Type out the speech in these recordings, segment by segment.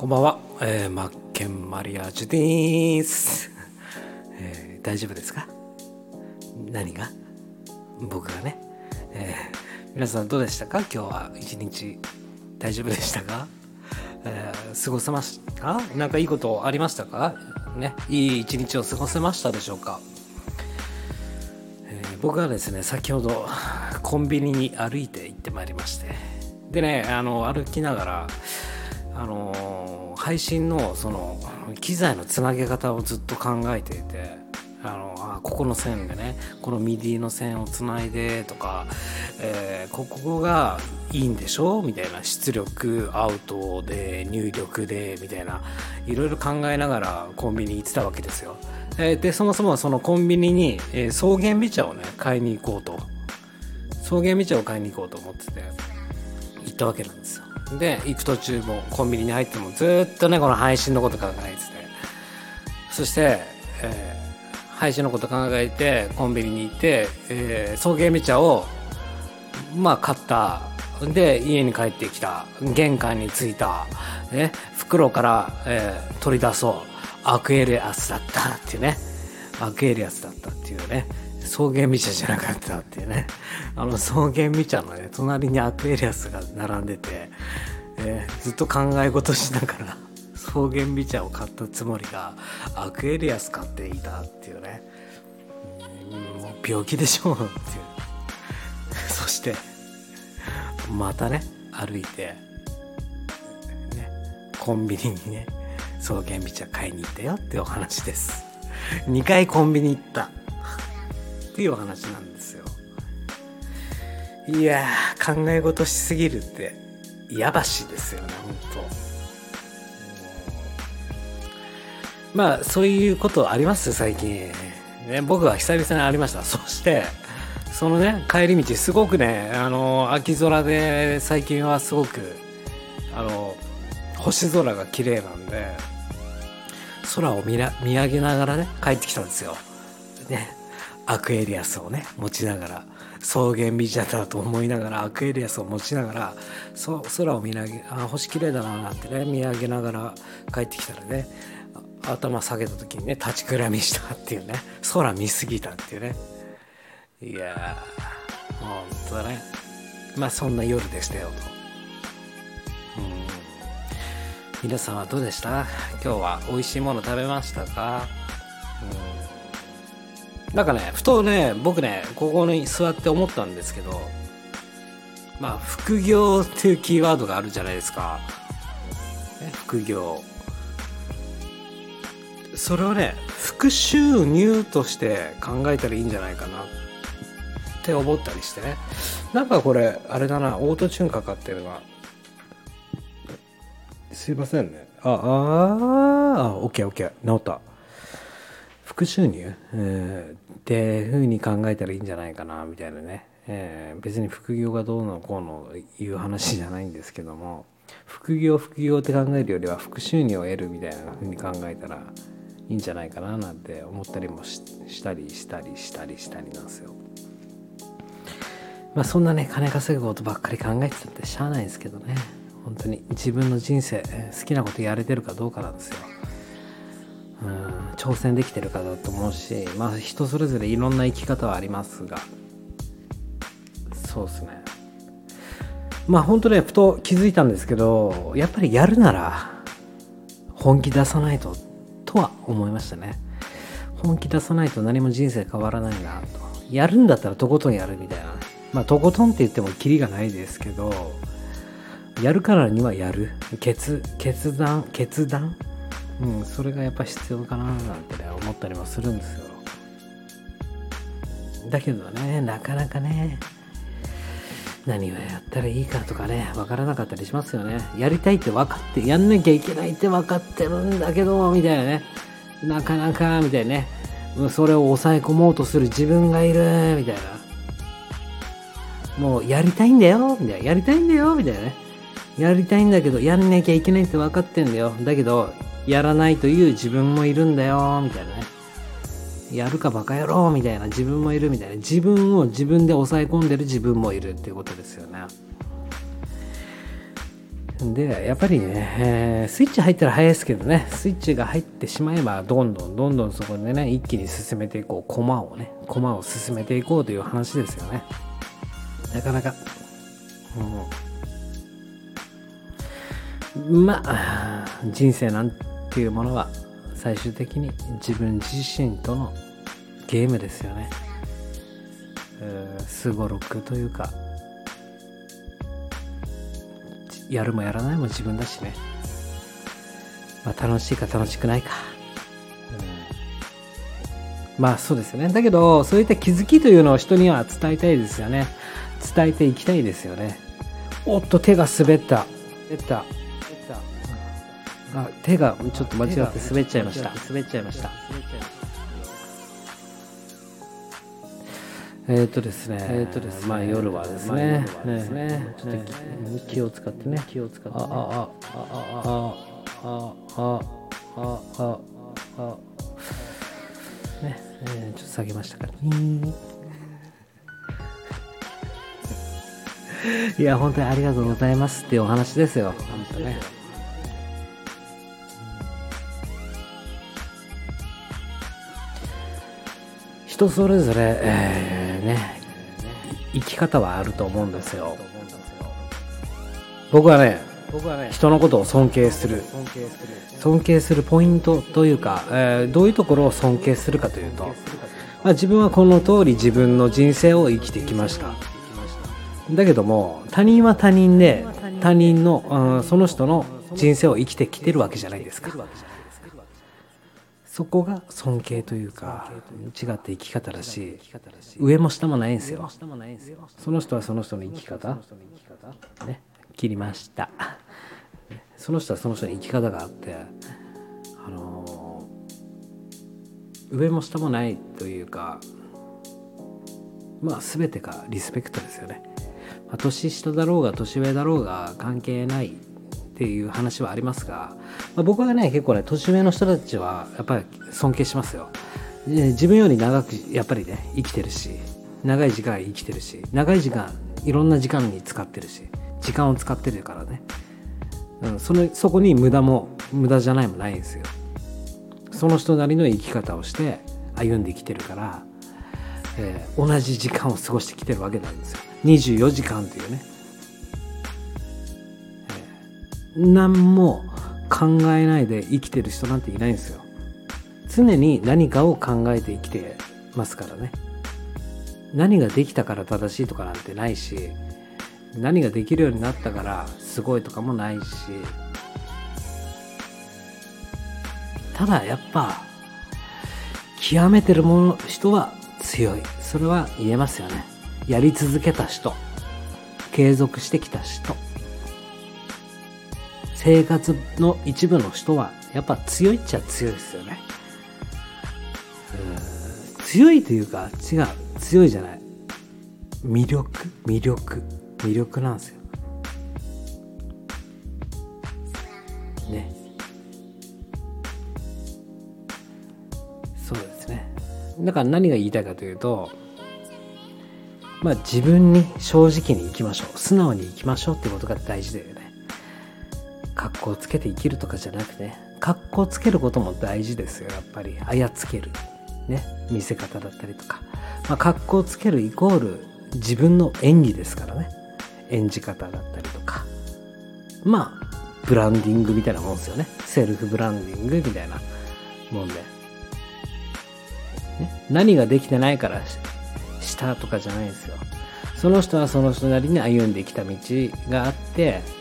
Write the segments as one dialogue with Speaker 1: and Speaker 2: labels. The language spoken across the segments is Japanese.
Speaker 1: こんばんは、えー、マッケンマリアージュです、えー、大丈夫ですか？何が？僕がね、えー、皆さんどうでしたか？今日は一日大丈夫でしたか、えー、過ごせました？なんかいいことありましたか？ねいい一日を過ごせましたでしょうか、えー、僕はですね先ほどコンビニに歩いて行ってまいりまして。でねあの歩きながらあの配信のその機材のつなげ方をずっと考えていてあのあここの線でねこの MIDI の線をつないでとか、えー、ここがいいんでしょ？みたいな出力アウトで入力でみたいないろいろ考えながらコンビニ行ってたわけですよ。えー、でそもそもそのコンビニに、えー、爽健美茶をね買いに行こうと。草原美茶を買いに行こうと思ってて。行ったわけなんですよ。で行く途中もコンビニに入ってもずっとねこの配信のこと考えてて。そして、えー、配信のこと考えてコンビニに行って、えー、送迎み茶をまあ買った。で家に帰ってきた。玄関に着いた、ね、袋から、えー、取り出そう。アクエリアスだったっていうね。アクエリアスだったっていうね。爽健美茶じゃなかったっていうね。あの爽健美茶のね隣にアクエリアスが並んでて、えー、ずっと考え事しながら爽健美茶を買ったつもりがアクエリアス買っていたっていうね、うん、もう病気でしょうっていう。そしてまたね歩いて、ね、コンビニにね草原美茶買いに行ったよっていうお話です。2回コンビニ行った。いう話なんですよいや考え事しすぎるってやばしですよね本当。まあそういうことあります？最近、ね、僕は久々にありました。そしてそのね帰り道すごくねあの秋空で最近はすごくあの星空が綺麗なんで空を見見上げながらね帰ってきたんですよ。ね。アクエリアスをね持ちながら草原美茶だと思いながらアクエリアスを持ちながらそ空を見上げあ星綺麗だななんてね見上げながら帰ってきたらね頭下げた時にね立ちくらみしたっていうね空見すぎたっていうね。いやーほんとだね。まあそんな夜でしたよと。うん。皆さんはどうでした？今日は美味しいもの食べましたか？うん。なんかねふとね僕ねここに座って思ったんですけどまあ副業っていうキーワードがあるじゃないですか、ね、副業。それをね副収入として考えたらいいんじゃないかなって思ったりしてね。なんかこれあれだなオートチューンかかってるな。すいませんね。あああオッケーオッケー。治った。副収入、えー、っていうふうに考えたらいいんじゃないかなみたいなね、えー、別に副業がどうのこうのいう話じゃないんですけども副業副業って考えるよりは副収入を得るみたいなふうに考えたらいいんじゃないかななんて思ったりもしたりしたりしたりしたりなんですよ。まあそんなね金稼ぐことばっかり考えてたってしゃあないですけどね本当に自分の人生好きなことやれてるかどうかなんですよ。うん挑戦できてるかだと思うしまあ人それぞれいろんな生き方はありますが。そうですね。まあ本当ねふと気づいたんですけどやっぱりやるなら本気出さないととは思いましたね。本気出さないと何も人生変わらないなと。やるんだったらとことんやるみたいなまあとことんって言ってもキリがないですけどやるからにはやる。決決断決断うん、それがやっぱ必要かななんてね思ったりもするんですよ。だけどねなかなかね何をやったらいいかとかね分からなかったりしますよね。やりたいって分かってやんなきゃいけないって分かってるんだけどみたいなね。なかなかみたいなね。それを抑え込もうとする自分がいるみたいな。もうやりたいんだよみたいな。やりたいんだよみたいなね。やりたいんだけどやんなきゃいけないって分かってんだよ。だけどやらないという自分もいるんだよ、みたいなね。やるかバカ野郎みたいな自分もいるみたいな。自分を自分で抑え込んでる自分もいるっていうことですよね。でやっぱりね、えー、スイッチ入ったら早いですけどねスイッチが入ってしまえばどんどんどんどんそこでね一気に進めていこう駒をね駒を進めていこうという話ですよねなかなかうんまあ人生なんてていうものは最終的に自分自身とのゲームですよね。すごろくというかやるもやらないも自分だしね、まあ、楽しいか楽しくないか、うん、まあそうですよね。だけどそういった気づきというのを人には伝えたいですよね。伝えていきたいですよね。おっと手が滑った。滑った。あ手がちょっと間違って滑っちゃいました。滑っちゃいました。えっ、ー、とですね、えっ、ー、とですね、まあ夜はですね、まあ、ですね、ちょっと気を使ってね、気を使って、ね、あああああああああああ。ね、えー、ちょっと下げましたから、いや本当にありがとうございますっていうお話ですよ、本当ね。人それぞれ、えーね生き方はあると思うんですよ。僕はね僕はね人のことを尊敬する。尊敬するポイントというか、えー、どういうところを尊敬するかというと、まあ、自分はこの通り自分の人生を生きてきました。だけども他人は他人で他人の、うん、その人の人生を生きてきてるわけじゃないですか。そこが尊敬というか違った生き方だし上も下もないんですよ。その人はその人の生き方ね切りました。その人はその人の生き方があってあの上も下もないというかまあ全てがリスペクトですよね、年下だろうが年上だろうが関係ないっていう話はありますが、まあ、僕はね結構ね年上の人たちはやっぱり尊敬しますよ。自分より長くやっぱりね生きてるし長い時間生きてるし長い時間いろんな時間に使ってるし時間を使ってるからね、うん、そのそこに無駄も無駄じゃないもないんですよ。その人なりの生き方をして歩んできてるから、えー、同じ時間を過ごしてきてるわけなんですよ。24時間というね。何も考えないで生きてる人なんていないんですよ。常に何かを考えて生きてますからね。何ができたから正しいとかなんてないし何ができるようになったからすごいとかもないし。ただやっぱ極めてるもの人は強い。それは言えますよね。やり続けた人。継続してきた人。生活の一部の人はやっぱ強いっちゃ強いですよね。強いというか違う強いじゃない魅力？魅力魅力なんですよ。ね。そうですね。だから何が言いたいかというとまあ自分に正直に生きましょう素直に生きましょうってことが大事だよね。格好つけて生きるとかじゃなくて、格好つけることも大事ですよ、やっぱり。あやつける。ね。見せ方だったりとか。まあ、格好つけるイコール自分の演技ですからね。演じ方だったりとか。まあ、ブランディングみたいなもんですよね。セルフブランディングみたいなもんで。ね、何ができてないからしたとかじゃないんですよ。その人はその人なりに歩んできた道があって、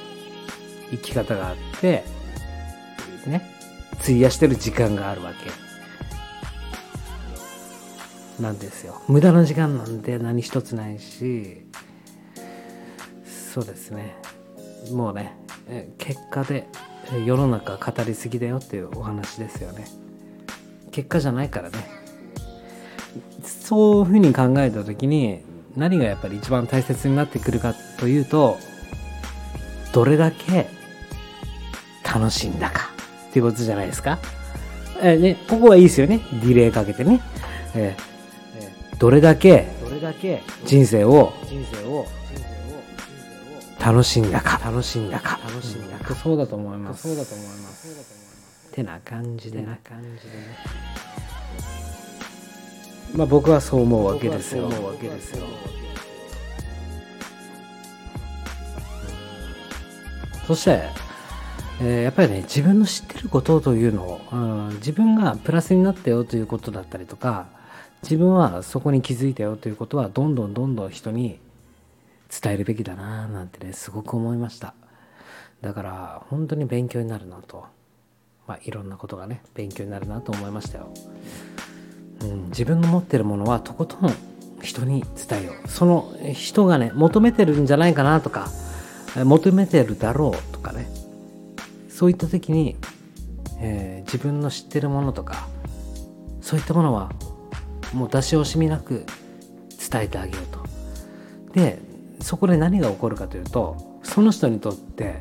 Speaker 1: 生き方があって、ね、費やしてる時間があるわけ。なんですよ。無駄な時間なんて何一つないし、そうですね。もうね、結果で世の中語りすぎだよっていうお話ですよね。結果じゃないからね。そういうふうに考えた時に何がやっぱり一番大切になってくるかというとどれだけ楽しんだか。っていうことじゃないですか。えー、ね、ここはいいですよね。ディレイかけてね。えー、どれだけ、どれだけ人生を、人生を楽しんだか。楽しんだか。楽しんだか、そうだと思います。そうだと思います。てな感じでな感じでね。まあ僕はそう思うわけですよ。思うわけですよ。そしてえ、やっぱりね自分の知ってることというのを、うん、自分がプラスになったよということだったりとか自分はそこに気づいたよということはどんどんどんどん人に伝えるべきだななんてねすごく思いました。だから本当に勉強になるなと。まあいろんなことがね勉強になるなと思いましたよ、うん、自分の持ってるものはとことん人に伝えよう。その人がね求めてるんじゃないかなとか求めてるだろうとかねそういった時に、えー、自分の知ってるものとかそういったものはもう出し惜しみなく伝えてあげようと。でそこで何が起こるかというとその人にとって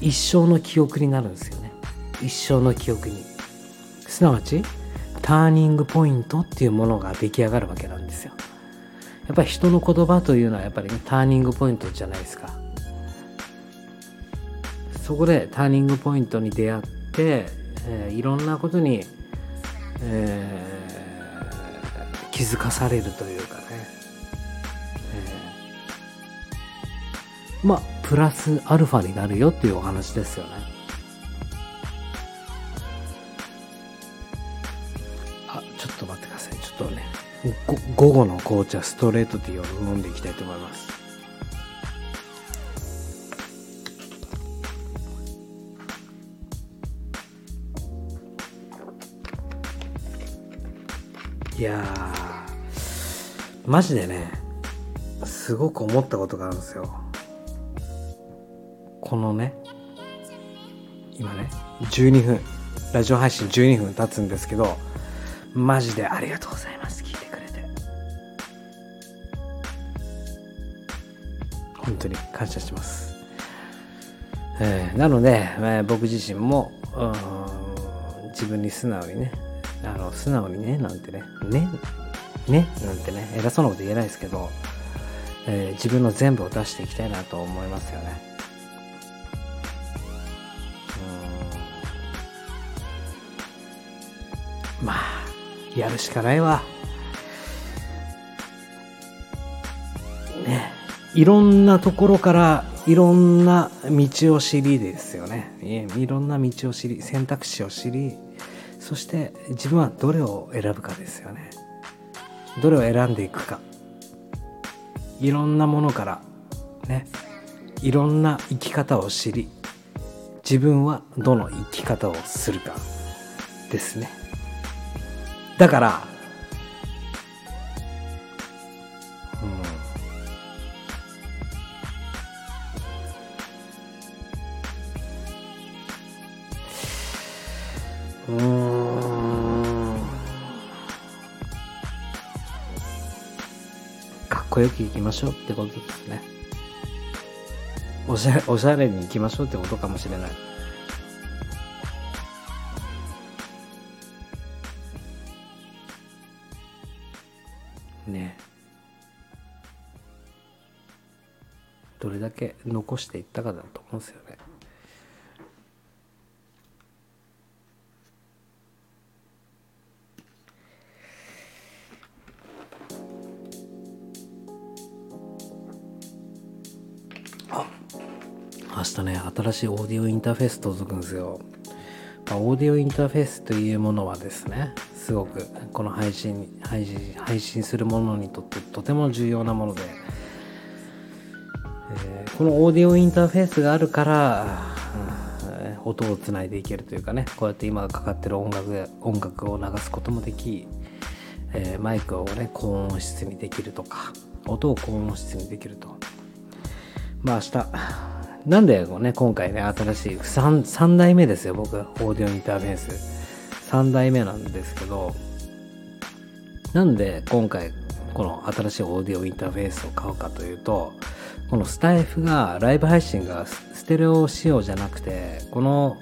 Speaker 1: 一生の記憶になるんですよね。一生の記憶に。すなわちターニングポイントっていうものが出来上がるわけなんですよ。やっぱり人の言葉というのはやっぱり、ね、ターニングポイントじゃないですか。そこでターニングポイントに出会って、えー、いろんなことに、えー、気づかされるというかね。まあプラスアルファになるよっていうお話ですよね。あちょっと待ってください。ちょっとね午後の紅茶ストレートティーを飲んでいきたいと思います。いやマジでねすごく思ったことがあるんですよ。このね今ね12分ラジオ配信12分経つんですけどマジでありがとうございます。聞いてくれて。本当に感謝します、えー、なので、えー、僕自身もうん自分に素直にねあの素直にねなんてね。ね。ね。なんてね。偉そうなこと言えないですけど、えー、自分の全部を出していきたいなと思いますよね。まあやるしかないわ。ね。いろんなところからいろんな道を知りですよね。いろんな道を知り選択肢を知りそして自分はどれを選ぶかですよね。どれを選んでいくか。いろんなものからね。いろんな生き方を知り自分はどの生き方をするかですね。だからこよくいきましょうってことですね。おしゃれおしゃれにいきましょうってことかもしれない。ねどれだけ残していったかだと思うんですよね。新しいオーディオインターフェース届くんですよ。まあ、オーディオインターフェースというものはですねすごくこの配信配信配信するものにとってとても重要なもので、えー、このオーディオインターフェースがあるから、音をつないでいけるというかねこうやって今かかってる音楽音楽を流すこともでき、えー、マイクをね高音質にできるとか音を高音質にできるとまあ明日なんでこうね今回ね新しい 3, 3代目ですよ僕。オーディオインターフェース。3代目なんですけど、なんで今回この新しいオーディオインターフェースを買うかというと、このスタイフがライブ配信がステレオ仕様じゃなくて、この、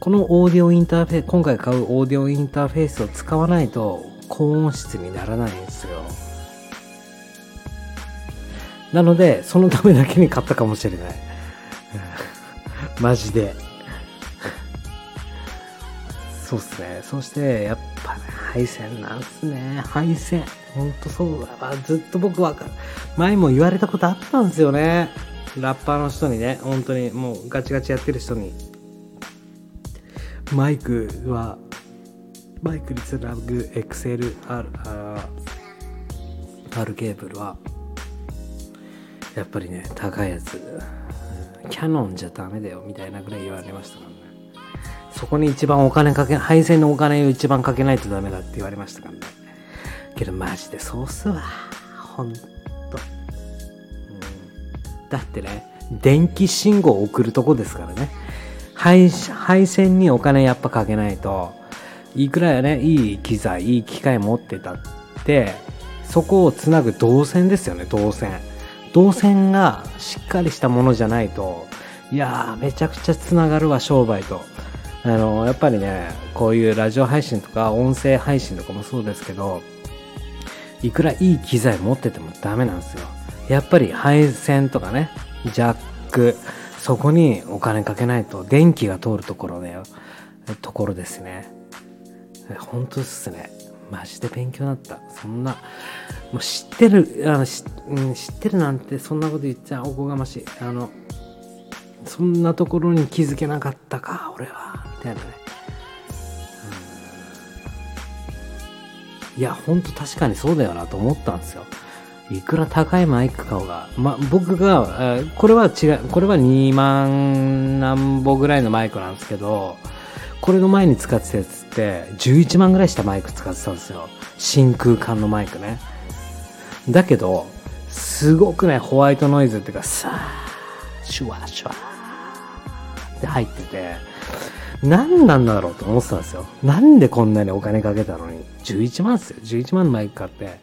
Speaker 1: このオーディオインターフェース、今回買うオーディオインターフェースを使わないと高音質にならないんですよ。なのでそのためだけに買ったかもしれない。マジで。そうっすね。そしてやっぱね配線なんすね。配線ほんとそうだわ。ずっと僕は前も言われたことあったんですよね。ラッパーの人にね。本当にもうガチガチやってる人に。マイクはマイクにつなぐ XLR R ケーブルはやっぱりね高いやつ。キャノンじゃダメだよみたいなぐらい言われましたからね。そこに一番お金かけ配線のお金を一番かけないとダメだって言われましたからね。けどマジでそうっすわ。ほんと、うん、だってね電気信号を送るとこですからね。配配線にお金やっぱかけないといくらやねいい機材いい機械持ってたってそこをつなぐ導線ですよね導線。導線がしっかりしたものじゃないといやーめちゃくちゃつながるわ商売と。あのやっぱりねこういうラジオ配信とか音声配信とかもそうですけどいくらいい機材持っててもダメなんですよ。やっぱり配線とかねジャックそこにお金かけないと電気が通るところだよところですね。本当ですね。マジで勉強になった。そんなもう知ってるあの知,、うん、知ってるなんてそんなこと言っちゃおこがましい。あのそんなところに気づけなかったか俺は。みたいなね。いやほんと確かにそうだよなと思ったんですよ。いくら高いマイク買おうが、ま、僕が、えー、これは違う、これは2万何本ぐらいのマイクなんですけど、これの前に使ってたやつって11万ぐらいしたマイク使ってたんですよ。真空管のマイクね。だけど、すごくね、ホワイトノイズっていうか、さあ、シュワシュワって入ってて、何なんだろうと思ってたんですよ。なんでこんなにお金かけたのに、11万っすよ。11万のマイク買って、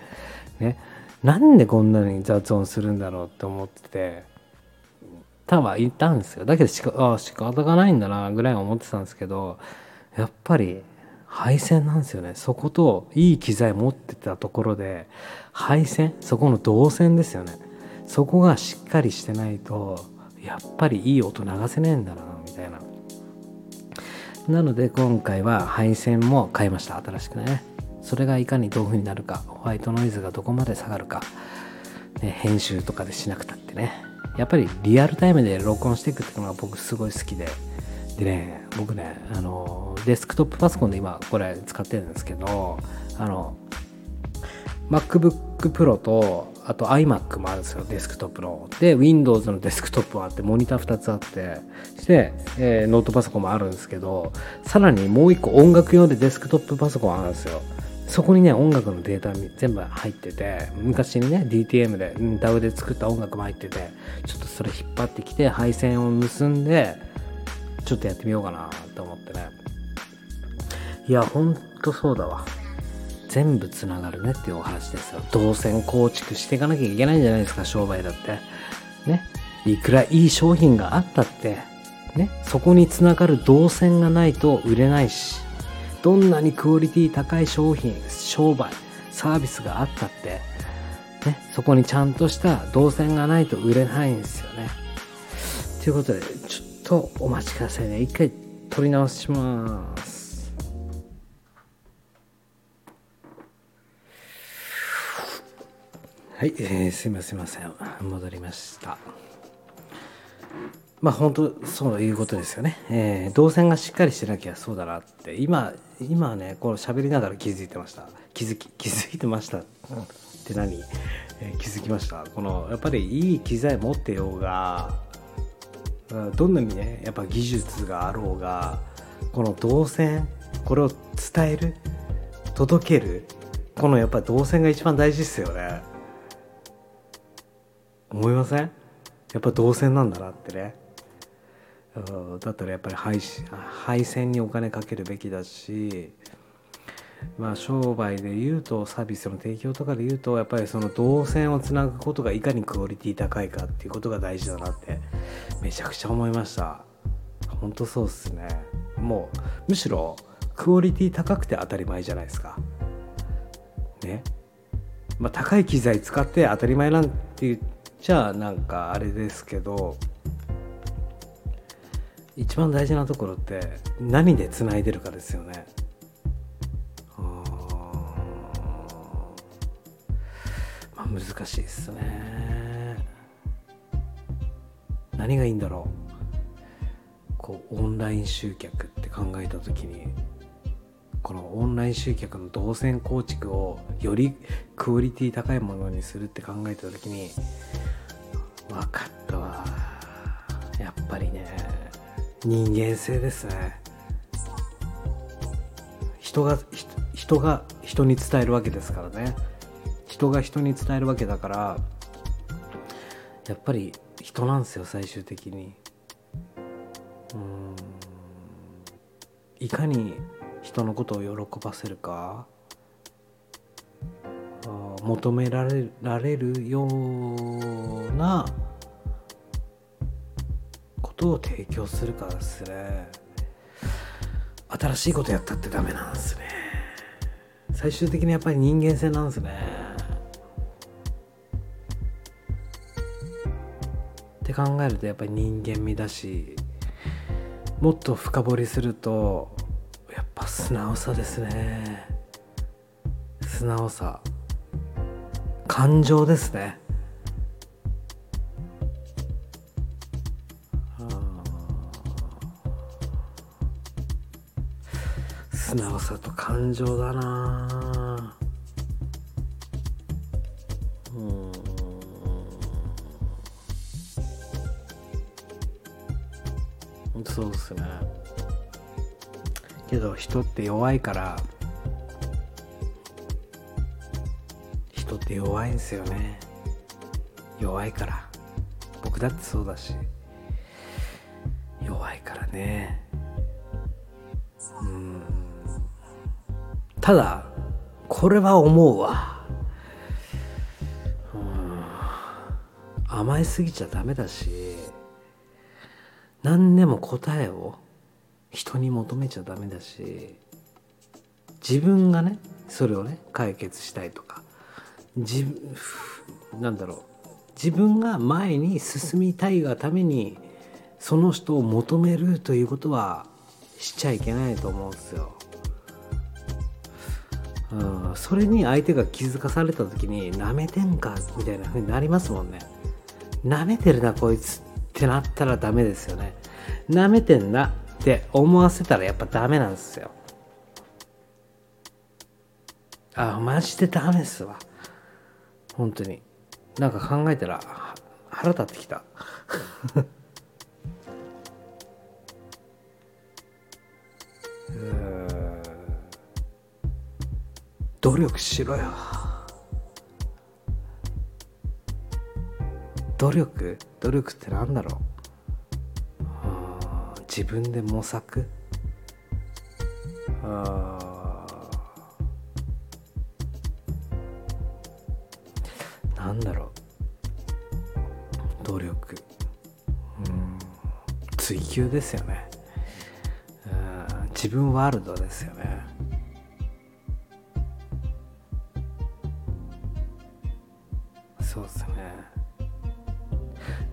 Speaker 1: ね。なんでこんなに雑音するんだろうって思ってて、多分言ったんですよ。だけどしか、ああ、仕方がないんだな、ぐらい思ってたんですけど、やっぱり、配線なんですよね。そこといい機材持ってたところで、配線そこの導線ですよね。そこがしっかりしてないと、やっぱりいい音流せねえんだな、みたいな。なので今回は配線も買いました。新しくね。それがいかにどういう風になるか、ホワイトノイズがどこまで下がるか、ね、編集とかでしなくたってね。やっぱりリアルタイムで録音していくっていうのが僕すごい好きで。でね、僕ね、あの、デスクトップパソコンで今これ使ってるんですけど、あの、MacBook Pro と、あと iMac もあるんですよ、デスクトップの。で、Windows のデスクトップもあって、モニター2つあって、して、えー、ノートパソコンもあるんですけど、さらにもう一個音楽用でデスクトップパソコンあるんですよ。そこにね、音楽のデータ全部入ってて、昔にね、DTM で、DAW で作った音楽も入ってて、ちょっとそれ引っ張ってきて、配線を結んで、ちょっとやってみようかなと思ってね。いや、ほんとそうだわ。全部つながるねっていうお話ですよ。動線構築していかなきゃいけないんじゃないですか、商売だって。ね。いくらいい商品があったって、ね。そこにつながる動線がないと売れないし、どんなにクオリティ高い商品、商売、サービスがあったって、ね。そこにちゃんとした動線がないと売れないんですよね。ということで、ちょっとお待ちくださいね。一回撮り直します。はい、えー、すいません、すいません。戻りました。まあ本当そういうことですよね。えー、動線がしっかりしてなきゃそうだなって今今ねこの喋りながら気づいてました。気づき気づいてましたって何、えー、気づきました。このやっぱりいい機材持ってようがどんなにねやっぱ技術があろうがこの動線これを伝える届けるこのやっぱ動線が一番大事ですよね。思いません？やっぱ動線なんだなってねだったらやっぱり配配線にお金かけるべきだしまあ商売で言うとサービスの提供とかで言うとやっぱりその動線をつなぐことがいかにクオリティ高いかっていうことが大事だなってめちゃくちゃ思いました。本当そうっすね。もうむしろクオリティ高くて当たり前じゃないですか。ね。まあ高い機材使って当たり前なんて言っじゃあなんかあれですけど一番大事なところって何でつないでるかですよね。まあ難しいですね。何がいいんだろう？こうオンライン集客って考えた時にこのオンライン集客の動線構築をよりクオリティ高いものにするって考えた時に分かったわ。やっぱりね人間性ですね。人が人が人に伝えるわけですからね。人が人に伝えるわけだからやっぱり人なんですよ最終的に。うん。いかに人のことを喜ばせるか。求められられるようなことを提供するからですね。新しいことやったってダメなんですね。最終的にやっぱり人間性なんですね。考えるとやっぱり人間味だしもっと深掘りするとやっぱ素直さですね。素直さ。感情ですね。素直さと感情だな。うん。そうですね。けど人って弱いから人って弱いんですよね。弱いから。僕だってそうだし。弱いからね。うん。ただこれは思うわ。うん。甘えすぎちゃダメだし。何でも答えを人に求めちゃダメだし自分がねそれをね解決したいとか自なんだろう自分が前に進みたいがためにその人を求めるということはしちゃいけないと思うんですよ。うん、それに相手が気づかされた時に「なめてんか」みたいな風になりますもんね。なめてるなこいつってなったらダメですよね。なめてんなって思わせたらやっぱダメなんですよ。あ、マジでダメっすわ。本当に。なんか考えたら腹立ってきた。努力しろよ。努力？努力ってなんだろう？自分で模索？あなんだろう？努力。うん。追求ですよね。自分ワールドですよね。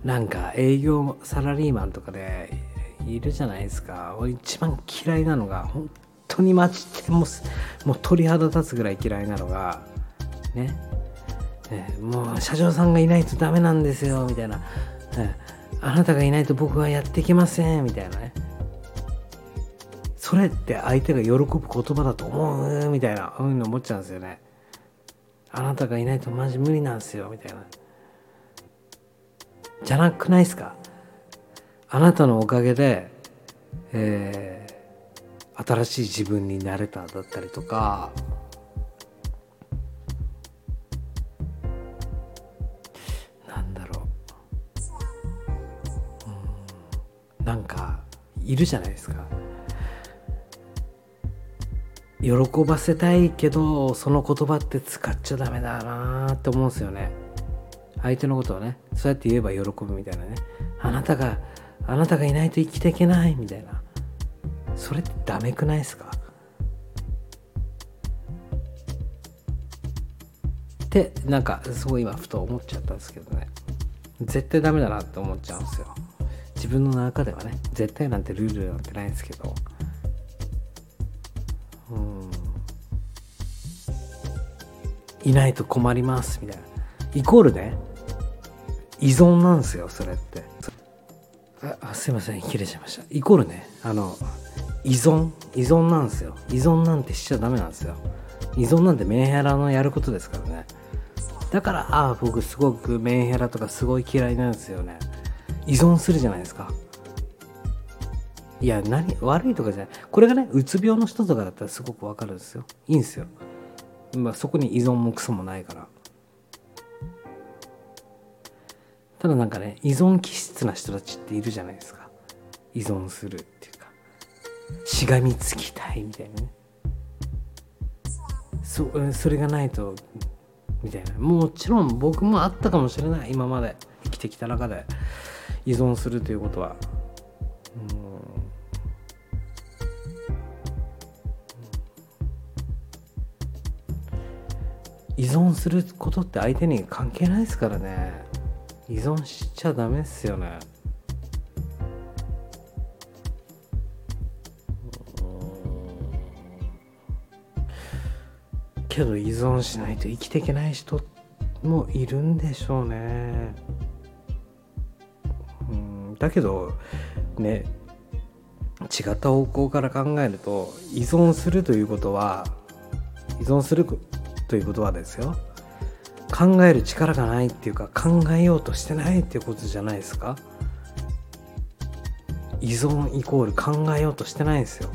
Speaker 1: なんか営業サラリーマンとかでいるじゃないですか。俺一番嫌いなのが本当にマジでもうもう鳥肌立つぐらい嫌いなのがね。ねもう社長さんがいないとダメなんですよみたいな、ね、あなたがいないと僕はやっていけませんみたいなね。それって相手が喜ぶ言葉だと思うみたいなそういうの思っちゃうんですよね。あなたがいないとマジ無理なんですよみたいな。じゃなくないですか？あなたのおかげで、えー、新しい自分になれただったりとかなんだろう、うん、なんかいるじゃないですか。喜ばせたいけどその言葉って使っちゃダメだなって思うんですよね。相手のことをねそうやって言えば喜ぶみたいなね。あなたがあなたがいないと生きていけないみたいな。それってダメくないですか？ってなんかすごい今ふと思っちゃったんですけどね。絶対ダメだなって思っちゃうんですよ。自分の中ではね。絶対なんてルールなんてないんですけど。うん。いないと困りますみたいな。イコールね依存なんですよそれって。あすいません切れちゃいました。イコールねあの依存依存なんですよ。依存なんてしちゃダメなんですよ。依存なんてメンヘラのやることですからね。だからああ僕すごくメンヘラとかすごい嫌いなんですよね。依存するじゃないですか。いや何悪いとかじゃない。これがねうつ病の人とかだったらすごくわかるんですよ。いいんですよ。まあそこに依存もクソもないから。ただなんかね依存気質な人たちっているじゃないですか。依存するっていうか。しがみつきたいみたいなね。そそれがないとみたいな。もちろん僕もあったかもしれない。今まで。生きてきた中で。依存するということは。依存することって相手に関係ないですからね。依存しちゃダメっすよね。けど依存しないと生きていけない人もいるんでしょうね。うん。だけどね違った方向から考えると依存するということは依存するということはですよ。考える力がないっていうか考えようとしてないっていうことじゃないですか？依存イコール考えようとしてないんですよ。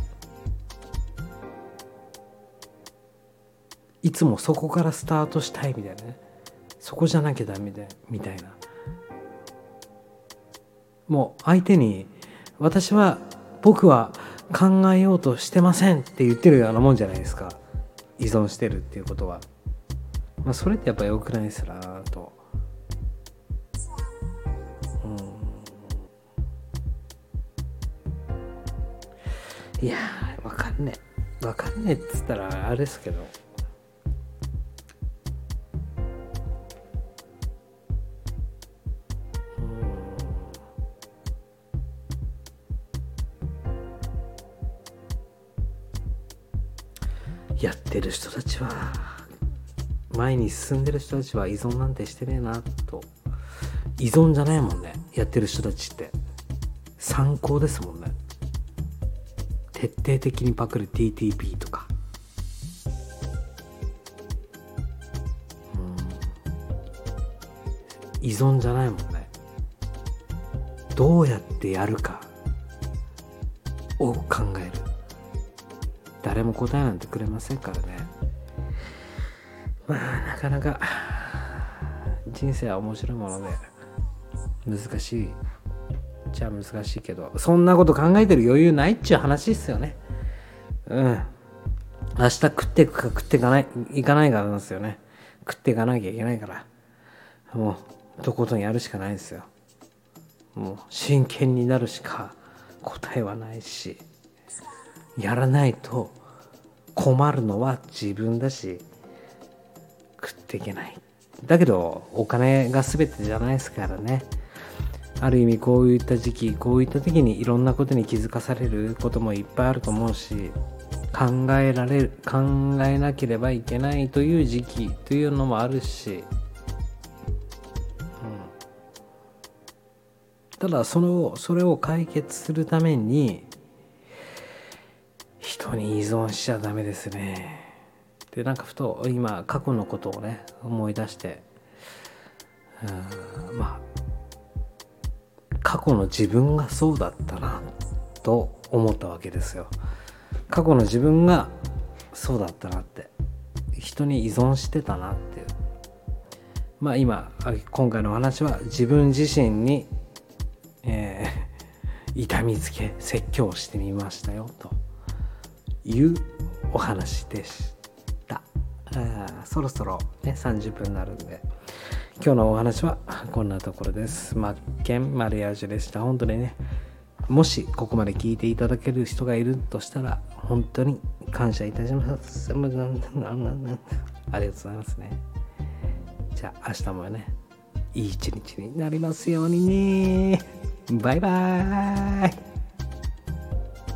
Speaker 1: いつもそこからスタートしたいみたいなね。そこじゃなきゃダメだみたいな。もう相手に私は僕は考えようとしてませんって言ってるようなもんじゃないですか。依存してるっていうことは。まあそれってやっぱ良くないですなと。うん。いやーわかんねえ。わかんねえっつったらあれですけど。やってる人たちは前に進んでる人たちは依存なんてしてねえなと。依存じゃないもんね。やってる人たちって。参考ですもんね。徹底的にパクる TTP とか。うん。依存じゃないもんね。どうやってやるかを考える。誰も答えなんてくれませんからね。かなか人生は面白いもので難しい。じゃあ難しいけどそんなこと考えてる余裕ないっちゅう話っすよね。うん。明日食っていくか食っていかないいかないからなんですよね。食っていかなきゃいけないから。もうとことんやるしかないですよ。もう真剣になるしか答えはないし。やらないと困るのは自分だし。食っていけない。だけどお金が全てじゃないですからね。ある意味こういった時期こういった時にいろんなことに気づかされることもいっぱいあると思うし考えられる考えなければいけないという時期というのもあるし、うん、ただそのそれを解決するために人に依存しちゃダメですね。でなんかふと今過去のことをね思い出してうんまあ過去の自分がそうだったなと思ったわけですよ。過去の自分がそうだったなって人に依存してたなっていう。まあ今今回のお話は自分自身に、えー、痛みつけ説教してみましたよというお話でしそろそろね30分になるんで今日のお話はこんなところです。マッケンマリアージュでした。本当にねもしここまで聞いていただける人がいるとしたら本当に感謝いたします。ありがとうございますね。じゃあ明日もねいい一日になりますようにね。バイバーイ。